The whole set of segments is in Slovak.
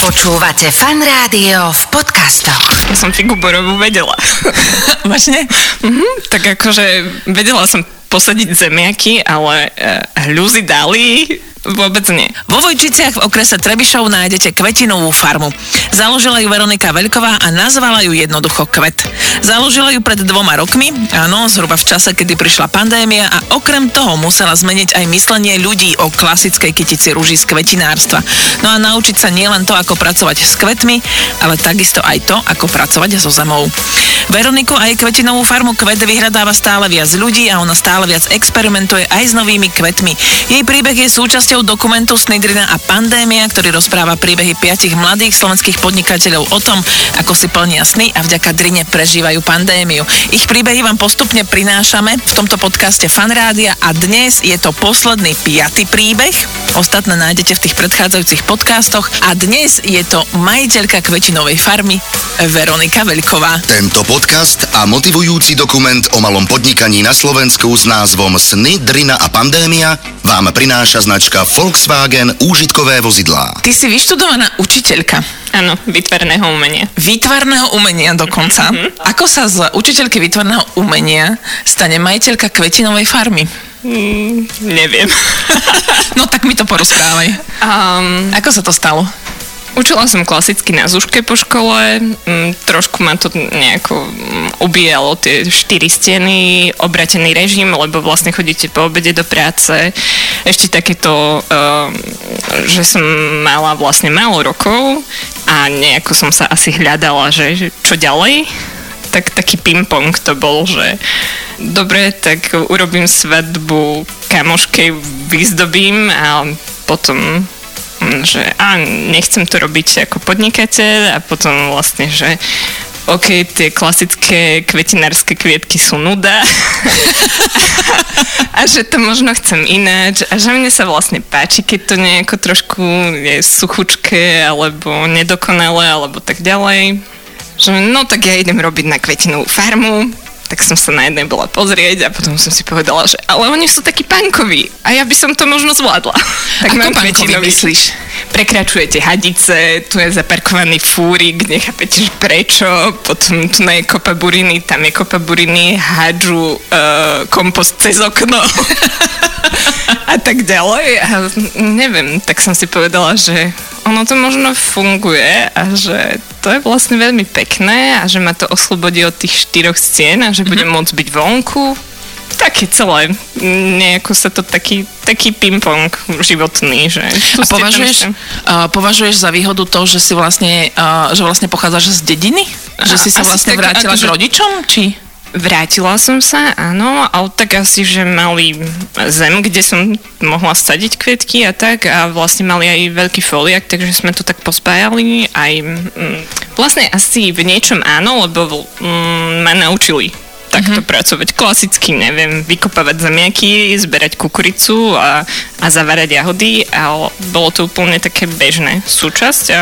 Počúvate fan rádio v podcastoch. Ja som figu borovú vedela. Vážne? Mhm, tak akože vedela som posadiť zemiaky, ale uh, hľuzy dali Vôbec nie. Vo Vojčiciach v okrese Trebišov nájdete kvetinovú farmu. Založila ju Veronika Veľková a nazvala ju jednoducho Kvet. Založila ju pred dvoma rokmi, áno, zhruba v čase, kedy prišla pandémia a okrem toho musela zmeniť aj myslenie ľudí o klasickej kytici rúži z kvetinárstva. No a naučiť sa nielen to, ako pracovať s kvetmi, ale takisto aj to, ako pracovať so zemou. Veroniku a jej kvetinovú farmu Kvet vyhľadáva stále viac ľudí a ona stále viac experimentuje aj s novými kvetmi. Jej príbeh je súčasť súčasťou dokumentu Snidrina a pandémia, ktorý rozpráva príbehy piatich mladých slovenských podnikateľov o tom, ako si plnia sny a vďaka Drine prežívajú pandémiu. Ich príbehy vám postupne prinášame v tomto podcaste Fanrádia a dnes je to posledný piatý príbeh. Ostatné nájdete v tých predchádzajúcich podcastoch a dnes je to majiteľka kvetinovej farmy Veronika Veľková. Tento podcast a motivujúci dokument o malom podnikaní na Slovensku s názvom Sny, Drina a pandémia vám prináša značka Volkswagen úžitkové vozidlá. Ty si vyštudovaná učiteľka. Áno, výtvarného umenia. Výtvarného umenia dokonca. Mm-hmm. Ako sa z učiteľky výtvarného umenia stane majiteľka kvetinovej farmy? Mm, neviem. no tak mi to porozprávaj. Um, Ako sa to stalo? Učila som klasicky na zuške po škole, mm, trošku ma to nejako mm, ubíjalo tie štyri steny, obratený režim, lebo vlastne chodíte po obede do práce. Ešte takéto, ehm, že som mala vlastne málo rokov a nejako som sa asi hľadala, že čo ďalej tak taký ping-pong to bol, že dobre, tak urobím svadbu kamoškej, vyzdobím a potom že a nechcem to robiť ako podnikateľ a potom vlastne, že OK, tie klasické kvetinárske kvietky sú nuda. A že to možno chcem ináč. A že mne sa vlastne páči, keď to nejako trošku je suchučké alebo nedokonalé alebo tak ďalej. Že no tak ja idem robiť na kvetinovú farmu, tak som sa na jednej bola pozrieť a potom som si povedala, že ale oni sú takí pankoví a ja by som to možno zvládla. Tak Ako pankoví myslíš? Prekračujete hadice, tu je zaparkovaný fúrik, nechápete, že prečo, potom tu je kopa buriny, tam je kopa buriny, hádžu uh, kompost cez okno a tak ďalej. A neviem, tak som si povedala, že ono to možno funguje a že to je vlastne veľmi pekné a že ma to oslobodí od tých štyroch stien a že budem mm-hmm. môcť byť vonku. Také celé. Nejako sa to taký, taký ping-pong životný, že... A považuješ, uh, považuješ za výhodu to, že si vlastne, uh, že vlastne pochádzaš z dediny? Že si sa vlastne tak, vrátila k rodičom? Či? Vrátila som sa, áno, ale tak asi, že mali zem, kde som mohla sadiť kvietky a tak a vlastne mali aj veľký foliak, takže sme to tak pospájali aj mm, vlastne asi v niečom áno, lebo mm, ma naučili takto mm-hmm. pracovať. Klasicky, neviem, vykopávať zemiaky, zberať kukuricu a, a zavárať jahody, ale bolo to úplne také bežné súčasť a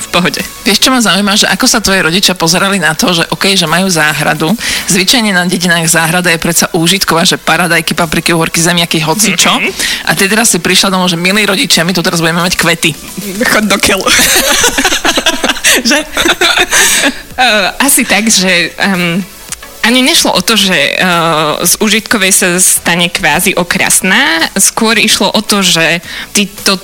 v pohode. Vieš, čo ma zaujíma, že ako sa tvoje rodičia pozerali na to, že OK, že majú záhradu. Zvyčajne na dedinách záhrada je predsa úžitková, že paradajky, papriky, uhorky, zemiaky, hoci čo. Mm-hmm. A ty teraz si prišla domov, že milí rodičia, my tu teraz budeme mať kvety. Chod do keľu. že? uh, asi tak, že um, ani nešlo o to, že uh, z užitkovej sa stane kvázi okrasná, skôr išlo o to, že ty to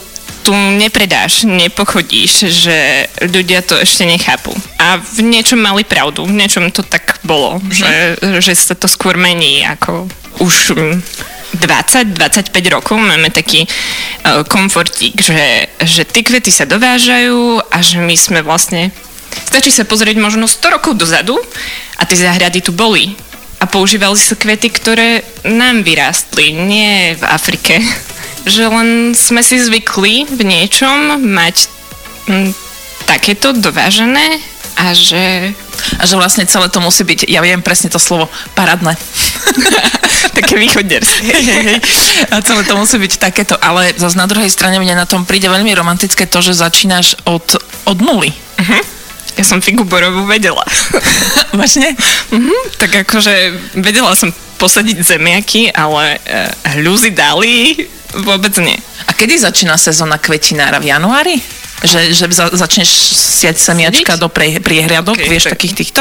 tu nepredáš, nepochodíš, že ľudia to ešte nechápu. A v niečom mali pravdu, v niečom to tak bolo, mm-hmm. že, že sa to skôr mení ako už 20-25 rokov máme taký uh, komfortík, že, že tie kvety sa dovážajú a že my sme vlastne Stačí sa pozrieť možno 100 rokov dozadu a tie záhrady tu boli. A používali sa kvety, ktoré nám vyrástli, nie v Afrike že len sme si zvykli v niečom mať m, mm, takéto dovážené a že... A že vlastne celé to musí byť, ja viem presne to slovo, paradné. Také východnerské. a celé to musí byť takéto, ale zase na druhej strane mne na tom príde veľmi romantické to, že začínaš od, od nuly. Uh-huh. Ja som figu borovú vedela. Vážne? Uh-huh. Tak akože vedela som posadiť zemiaky, ale uh, hľuzy dali Vôbec nie. A kedy začína sezóna kvetinára? V januári? Že, že za, začneš siať semiačka Sadiť? do pre, priehriadok, Ok, vieš, tak- takých týchto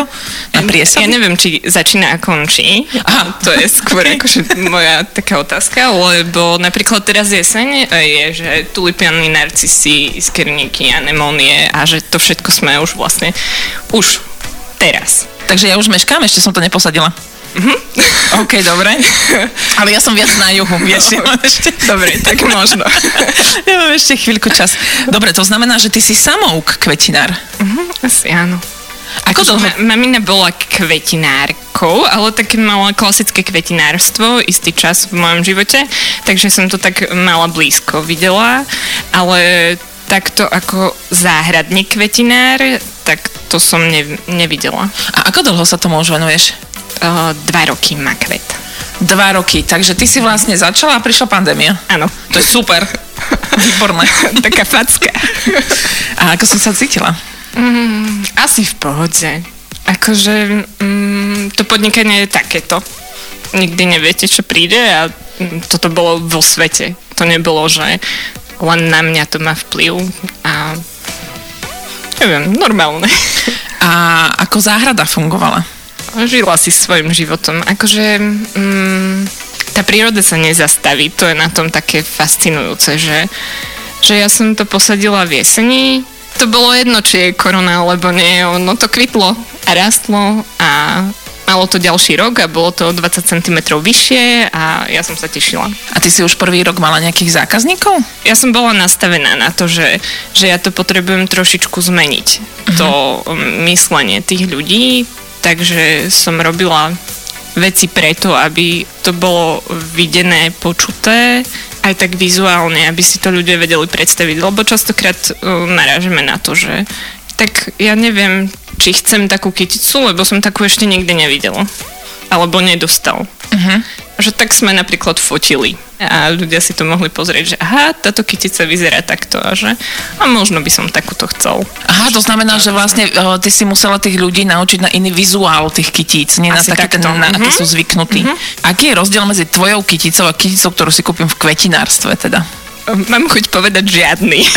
na Ja priesady? neviem, či začína a končí. Aha, to je skôr akože moja taká otázka, lebo napríklad teraz jeseň e, je, že tulipiany, narcisy, iskerníky, anemónie a že to všetko sme už vlastne už teraz. Takže ja už meškám, ešte som to neposadila. Mhm. OK, dobre. Ale ja som viac na juhu, vieš. Ja ešte... Dobre, tak možno. Ja mám ešte chvíľku čas. Dobre, to znamená, že ty si samouk kvetinár. Mhm, Asi áno. Ako dlho? ma, mamina bola kvetinárkou, ale také mala klasické kvetinárstvo istý čas v mojom živote, takže som to tak mala blízko videla, ale takto ako záhradný kvetinár, tak to som ne, nevidela. A ako dlho sa tomu už venuješ? Uh, dva roky má kvet. Dva roky, takže ty si vlastne začala a prišla pandémia. Áno. To je super. Výborné. Taká facka. A ako si sa cítila? Mm, asi v pohode. Akože mm, to podnikanie je takéto. Nikdy neviete, čo príde a mm, toto bolo vo svete. To nebolo, že len na mňa to má vplyv a neviem, normálne. A ako záhrada fungovala? Žila si svojim životom. Akože mm, tá príroda sa nezastaví. To je na tom také fascinujúce, že, že ja som to posadila v jeseni. To bolo jedno, či je korona alebo nie. Ono to kvitlo a rastlo a malo to ďalší rok a bolo to 20 cm vyššie a ja som sa tešila. A ty si už prvý rok mala nejakých zákazníkov? Ja som bola nastavená na to, že, že ja to potrebujem trošičku zmeniť. To um, myslenie tých ľudí, takže som robila veci preto, aby to bolo videné, počuté, aj tak vizuálne, aby si to ľudia vedeli predstaviť. Lebo častokrát uh, narážeme na to, že tak ja neviem, či chcem takú kyticu, lebo som takú ešte nikdy nevidela. Alebo nedostal. Uh-huh. Že tak sme napríklad fotili a ľudia si to mohli pozrieť, že aha, táto kytica vyzerá takto a že a možno by som takúto chcel. Aha, to znamená, že vlastne o, ty si musela tých ľudí naučiť na iný vizuál tých kytíc, nie na Asi taký ten, takto. na aký Mhm. sú zvyknutí. Aký je rozdiel medzi tvojou kyticou a kyticou, ktorú si kúpim v kvetinárstve teda? Mám chuť povedať žiadny.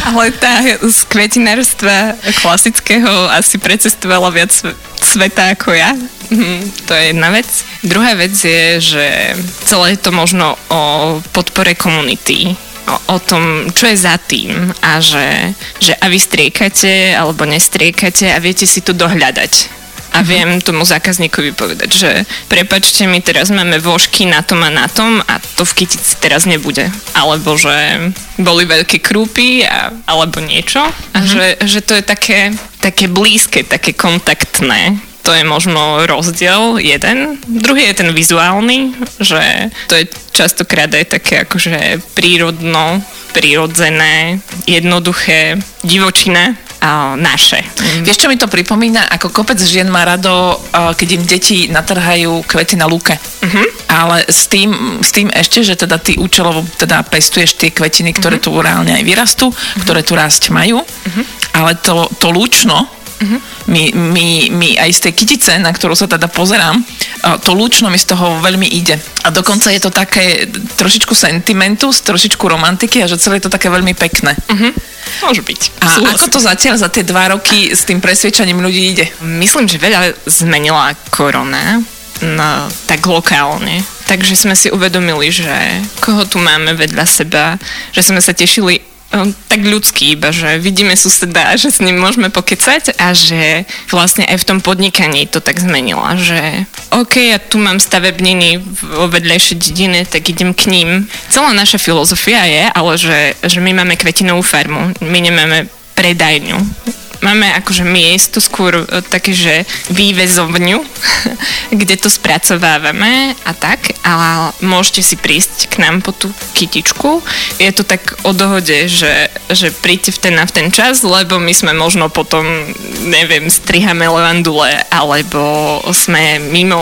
Ale tá z kvetinárstva klasického asi precestovala viac sveta ako ja. Mhm, to je jedna vec. Druhá vec je, že celé je to možno o podpore komunity o, o tom, čo je za tým a že, že a vy striekate alebo nestriekate a viete si to dohľadať. A viem tomu zákazníkovi povedať, že prepačte mi, teraz máme vožky na tom a na tom a to v kytici teraz nebude. Alebo že boli veľké krúpy a, alebo niečo. A že, že to je také, také blízke, také kontaktné. To je možno rozdiel jeden. Druhý je ten vizuálny, že to je častokrát aj také akože prírodno, prírodzené, jednoduché, divočina a naše. Vieš, čo mi to pripomína? Ako kopec žien má rado, uh, keď im deti natrhajú kvety na lúke. Uh-huh. Ale s tým, s tým ešte, že teda ty účelovo teda pestuješ tie kvetiny, ktoré tu reálne aj vyrastú, ktoré tu rásť majú. Ale to, to lúčno, mi, mi, mi aj z tej kytice, na ktorú sa teda pozerám, to lúčno mi z toho veľmi ide. A dokonca je to také trošičku sentimentu, trošičku romantiky a že celé je to také veľmi pekné. Môže byť. A Súhlasím. ako to zatiaľ za tie dva roky s tým presvedčaním ľudí ide? Myslím, že veľa zmenila korona, no, tak lokálne. Takže sme si uvedomili, že koho tu máme vedľa seba, že sme sa tešili tak ľudský iba, že vidíme suseda a že s ním môžeme pokecať a že vlastne aj v tom podnikaní to tak zmenila, že OK, ja tu mám stavebniny vo vedľajšej dedine, tak idem k ním. Celá naša filozofia je, ale že, že my máme kvetinovú farmu, my nemáme predajňu. Máme akože miesto skôr e, také, že vývezovňu, kde to spracovávame a tak, ale môžete si prísť k nám po tú kytičku. Je to tak o dohode, že, že príďte v ten a v ten čas, lebo my sme možno potom, neviem, strihame levandule, alebo sme mimo,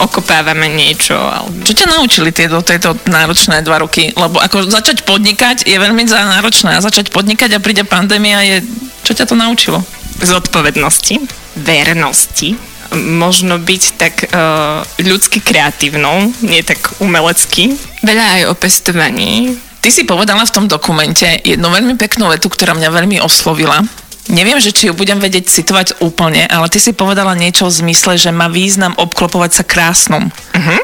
okopávame niečo. Alebo... Čo ťa naučili tieto, tieto náročné dva roky? Lebo ako začať podnikať je veľmi náročné a začať podnikať a príde pandémia je... Čo ťa to naučilo? zodpovednosti, vernosti, možno byť tak uh, ľudsky kreatívnou, nie tak umelecky. Veľa aj o pestovaní, Ty si povedala v tom dokumente jednu veľmi peknú vetu, ktorá mňa veľmi oslovila. Neviem, že či ju budem vedieť citovať úplne, ale ty si povedala niečo v zmysle, že má význam obklopovať sa krásnom. Uh-huh.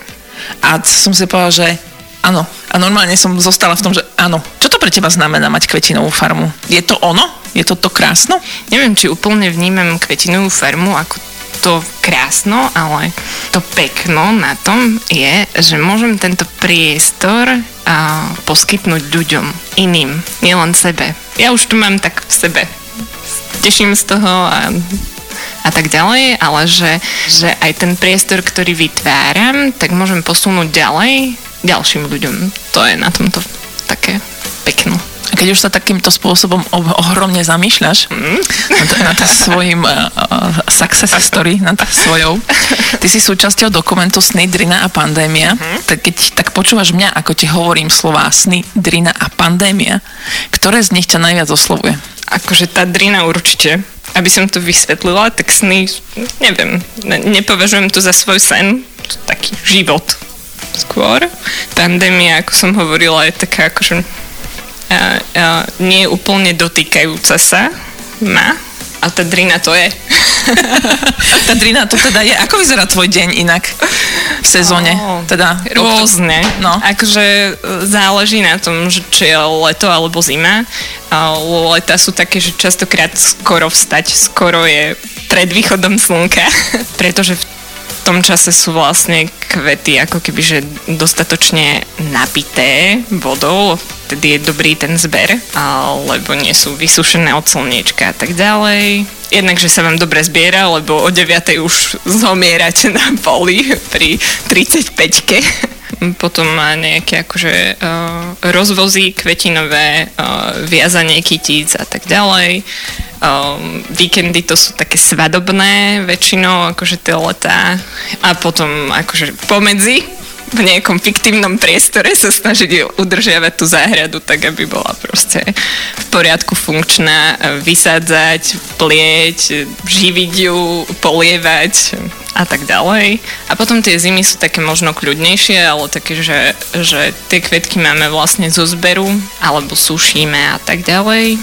A som si povedala, že áno. A normálne som zostala v tom, že áno. Čo to pre teba znamená mať kvetinovú farmu? Je to ono? Je to to krásno? Neviem, či úplne vnímam kvetinovú farmu ako to krásno, ale to pekno na tom je, že môžem tento priestor a, poskytnúť ľuďom, iným, nielen sebe. Ja už tu mám tak v sebe. Teším z toho a a tak ďalej, ale že, že aj ten priestor, ktorý vytváram, tak môžem posunúť ďalej ďalším ľuďom. To je na tomto také pekno. A keď už sa takýmto spôsobom ohromne zamýšľaš mm. nad, nad svojim uh, success story, nad svojou, ty si súčasťou dokumentu Sny, Drina a pandémia, mm. tak keď tak počúvaš mňa, ako ti hovorím slová Sny, Drina a pandémia, ktoré z nich ťa najviac oslovuje? Akože tá Drina určite. Aby som to vysvetlila, tak sny, neviem, nepovažujem to za svoj sen, taký život skôr. Pandémia, ako som hovorila, je taká akože a, a, nie je úplne dotýkajúca sa ma. A tá drina to je. tá drina to teda je. Ako vyzerá tvoj deň inak v sezóne? Oh, teda, rôzne. No. Akože e, záleží na tom, že či je leto alebo zima. A leta sú také, že častokrát skoro vstať, skoro je pred východom slnka, pretože v tom čase sú vlastne kvety ako keby, že dostatočne napité vodou, tedy je dobrý ten zber, lebo nie sú vysušené od slniečka a tak ďalej. Jednak, že sa vám dobre zbiera, lebo o 9. už zomierate na poli pri 35-ke. Potom má nejaké akože uh, rozvozy kvetinové, uh, viazanie kytíc a tak ďalej. Um, víkendy to sú také svadobné väčšinou, akože tie letá. A potom akože pomedzi v nejakom fiktívnom priestore sa snažiť udržiavať tú záhradu tak, aby bola proste v poriadku funkčná, vysádzať, plieť, živiť ju, polievať a tak ďalej. A potom tie zimy sú také možno kľudnejšie, ale také, že, že tie kvetky máme vlastne zo zberu, alebo sušíme a tak ďalej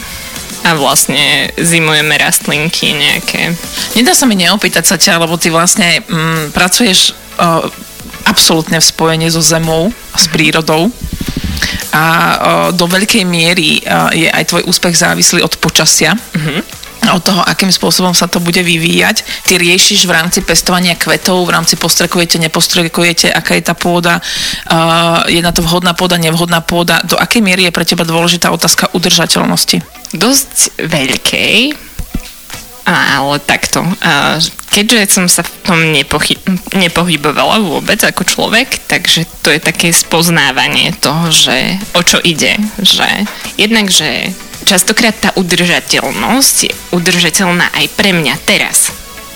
a vlastne zimujeme rastlinky nejaké. Nedá sa mi neopýtať sa ťa, lebo ty vlastne mm, pracuješ uh, absolútne v spojení so zemou s prírodou a uh, do veľkej miery uh, je aj tvoj úspech závislý od počasia. Uh-huh od toho, akým spôsobom sa to bude vyvíjať. Ty riešiš v rámci pestovania kvetov, v rámci postrekujete, nepostrekujete, aká je tá pôda, uh, je na to vhodná pôda, nevhodná pôda. Do akej miery je pre teba dôležitá otázka udržateľnosti? Dosť veľkej, ale takto. Keďže som sa v tom nepochy- nepohybovala vôbec ako človek, takže to je také spoznávanie toho, že o čo ide. Že jednak, že častokrát tá udržateľnosť je udržateľná aj pre mňa teraz.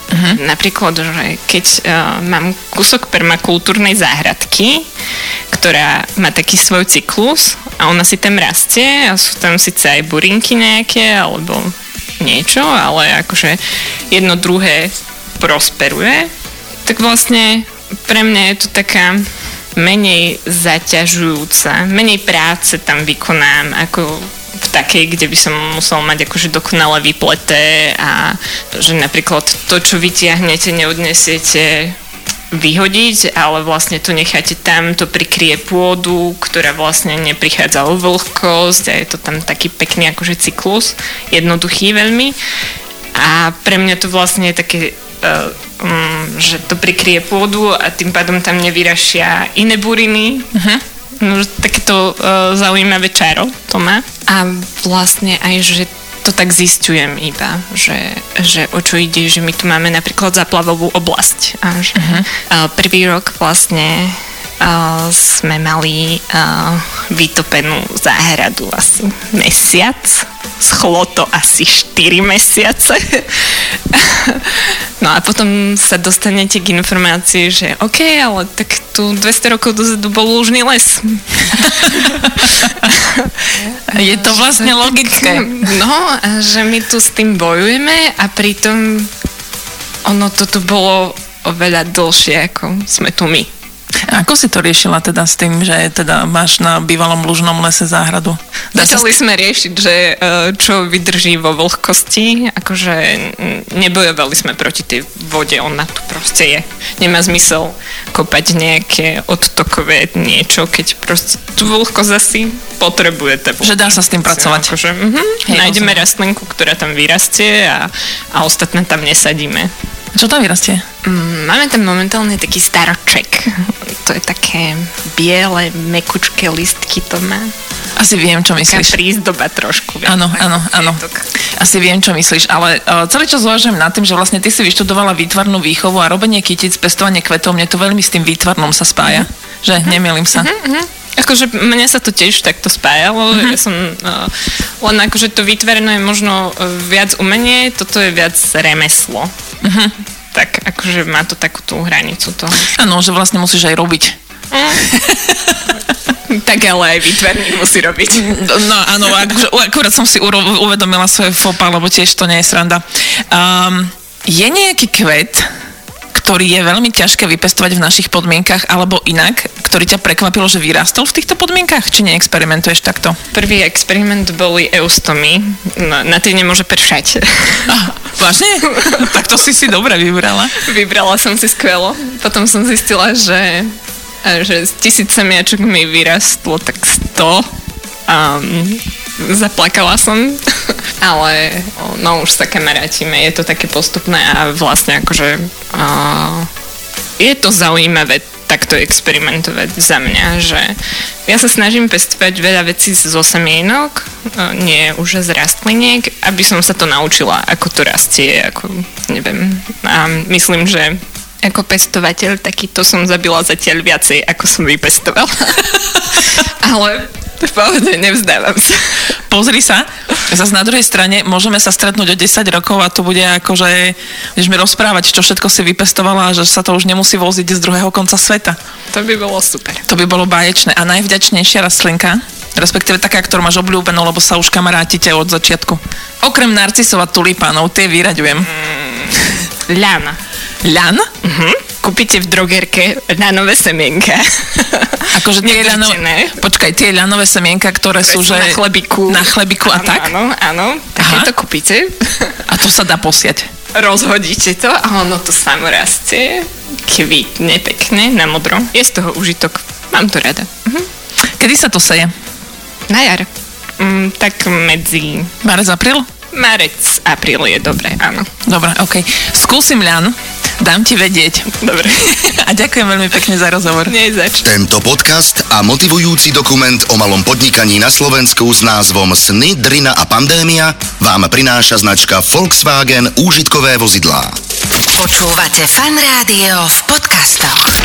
Uh-huh. Napríklad, že keď uh, mám kúsok permakultúrnej záhradky, ktorá má taký svoj cyklus a ona si tam rastie a sú tam síce aj burinky nejaké alebo niečo, ale akože jedno druhé prosperuje, tak vlastne pre mňa je to taká menej zaťažujúca, menej práce tam vykonám ako v takej, kde by som musel mať akože dokonale vypleté a že napríklad to, čo vytiahnete, neodnesiete vyhodiť, ale vlastne to necháte tam, to prikrie pôdu, ktorá vlastne neprichádza o vlhkosť a je to tam taký pekný akože cyklus, jednoduchý veľmi. A pre mňa to vlastne je také, uh, um, že to prikrie pôdu a tým pádom tam nevyrašia iné buriny. Uh-huh. No, takéto uh, zaujímavé čaro to má. A vlastne aj, že to tak zistujem iba, že, že o čo ide, že my tu máme napríklad zaplavovú oblasť. A že uh-huh. prvý rok vlastne uh, sme mali uh, vytopenú záhradu asi mesiac. Schlo to asi 4 mesiace. no a potom sa dostanete k informácii, že OK, ale tak tu 200 rokov dozadu bol lúžný les. Je to vlastne logické. No, a že my tu s tým bojujeme a pritom ono toto bolo oveľa dlhšie, ako sme tu my. A ako si to riešila teda s tým, že teda máš na bývalom lužnom lese záhradu? Začali sme riešiť, že e, čo vydrží vo vlhkosti, akože nebojovali sme proti tej vode, ona tu proste je. Nemá zmysel kopať nejaké odtokové niečo, keď proste tú vlhkosť asi potrebujete. Že dá sa s tým pracovať. Akože, mhm, Hej, nájdeme rozumiem. rastlinku, ktorá tam vyrastie a, a ostatné tam nesadíme. Čo tam vyrastie? Mm, Máme tam momentálne taký staroček. To je také biele, mekučké listky to má. Asi viem, čo Taká myslíš. prízdoba trošku. Áno, áno, áno. Asi viem, čo myslíš, ale uh, celý čas uvažujem nad tým, že vlastne ty si vyštudovala výtvarnú výchovu a robenie kytic, pestovanie kvetov, mne to veľmi s tým výtvarnom sa spája. Že nemýlim sa. Mhm. Akože mne sa to tiež takto spájalo. Mhm. Ja som uh, len akože to vytvorené je možno uh, viac umenie, toto je viac remeslo. Mhm. Tak akože má to takú tú hranicu toho. Áno, že vlastne musíš aj robiť. Tak ale aj výtvarník musí robiť. No áno, akože, akurát som si uvedomila svoje fopa, lebo tiež to nie je sranda. Um, je nejaký kvet, ktorý je veľmi ťažké vypestovať v našich podmienkach, alebo inak, ktorý ťa prekvapilo, že vyrastol v týchto podmienkach? Či neexperimentuješ takto? Prvý experiment boli eustomy. No, na tie nemôže pršať. Ah, vážne? tak to si si dobre vybrala. Vybrala som si skvelo. Potom som zistila, že, že z tisíc semiačok mi vyrastlo tak 100. Um, zaplakala som, ale no už sa kamarátime, je to také postupné a vlastne akože uh, je to zaujímavé takto experimentovať za mňa, že ja sa snažím pestovať veľa vecí zo semienok, uh, nie už z rastliniek, aby som sa to naučila, ako to rastie, ako neviem. A myslím, že ako pestovateľ, takýto som zabila zatiaľ viacej, ako som vypestovala. Ale v pohode, nevzdávam sa. Pozri sa, zase na druhej strane môžeme sa stretnúť o 10 rokov a tu bude akože, budeš mi rozprávať, čo všetko si vypestovala a že sa to už nemusí voziť z druhého konca sveta. To by bolo super. To by bolo báječné. A najvďačnejšia rastlinka, respektíve taká, ktorú máš obľúbenú, lebo sa už kamarátite od začiatku. Okrem narcisov a tulipánov, tie vyraďujem. Ľana. Ľan? Mhm. Kúpite v drogerke ľanové semienka. Akože tie ľanové, počkaj, tie ľanové semienka, ktoré, sú, že... na chlebiku. Na chlebiku a áno, tak? Áno, áno. Takéto kúpite. A to sa dá posiať. Rozhodíte to a ono to samo rastie. Kvitne pekne, na modro. Je z toho užitok. Mám to rada. Mhm. Kedy sa to seje? Na jar. Mm, tak medzi Marec, apríl? Marec, apríl je dobré, áno. Dobre, OK. Skúsim ľan, dám ti vedieť. Dobre. A ďakujem veľmi pekne za rozhovor. Nie zač. Tento podcast a motivujúci dokument o malom podnikaní na Slovensku s názvom Sny, Drina a pandémia vám prináša značka Volkswagen úžitkové vozidlá. Počúvate fan rádio v podcastoch.